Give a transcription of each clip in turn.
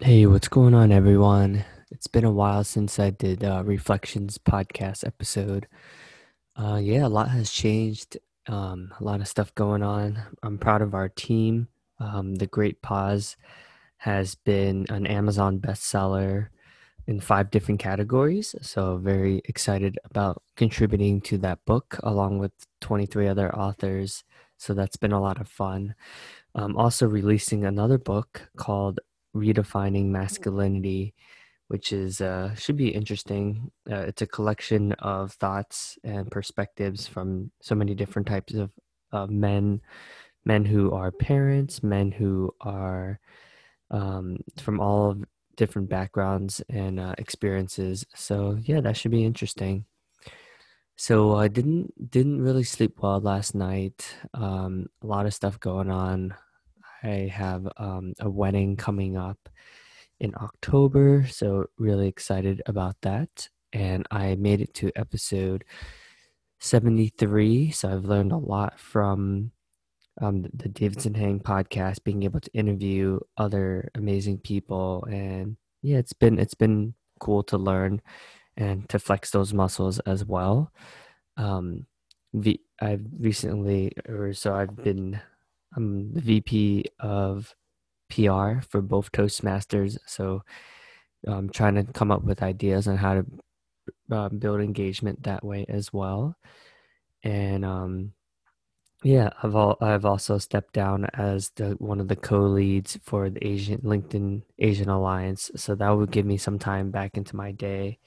Hey, what's going on, everyone? It's been a while since I did a Reflections podcast episode. Uh, yeah, a lot has changed. Um, a lot of stuff going on. I'm proud of our team. Um, the Great Pause has been an Amazon bestseller in five different categories. So, very excited about contributing to that book along with 23 other authors. So, that's been a lot of fun. I'm also releasing another book called Redefining Masculinity, which is uh, should be interesting. Uh, it's a collection of thoughts and perspectives from so many different types of uh, men, men who are parents, men who are um, from all different backgrounds and uh, experiences. So yeah, that should be interesting. So I didn't didn't really sleep well last night. Um, a lot of stuff going on. I have um, a wedding coming up in October, so really excited about that. And I made it to episode 73, so I've learned a lot from um, the Davidson Hang podcast, being able to interview other amazing people, and yeah, it's been it's been cool to learn and to flex those muscles as well. Um, I've recently, or so I've been, I'm the VP of PR for both Toastmasters. So I'm trying to come up with ideas on how to uh, build engagement that way as well. And um, yeah, I've all, I've also stepped down as the one of the co-leads for the Asian LinkedIn Asian Alliance. So that would give me some time back into my day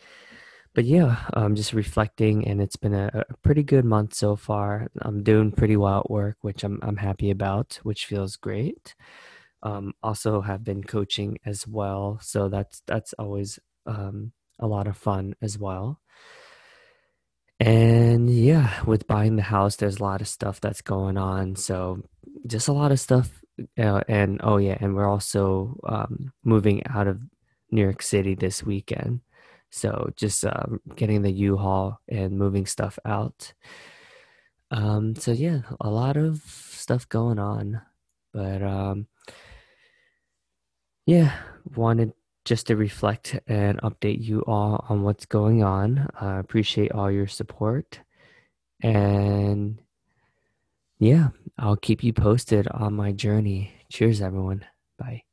but yeah, I'm just reflecting, and it's been a, a, pretty good month so far. I'm doing pretty well at work, which I'm I'm happy about, which feels great. Um, also have been coaching as well, so that's that's always um, a lot of fun as well. And yeah, with buying the house, there's a lot of stuff that's going on. So just a lot of stuff. Uh, and oh yeah, and we're also um, moving out of New York City this weekend. So just um, getting the U-Haul and moving stuff out. Um, so yeah, a lot of stuff going on, but um, yeah, wanted just to reflect and update you all on what's going on. I uh, appreciate all your support, and yeah, I'll keep you posted on my journey. Cheers, everyone. Bye.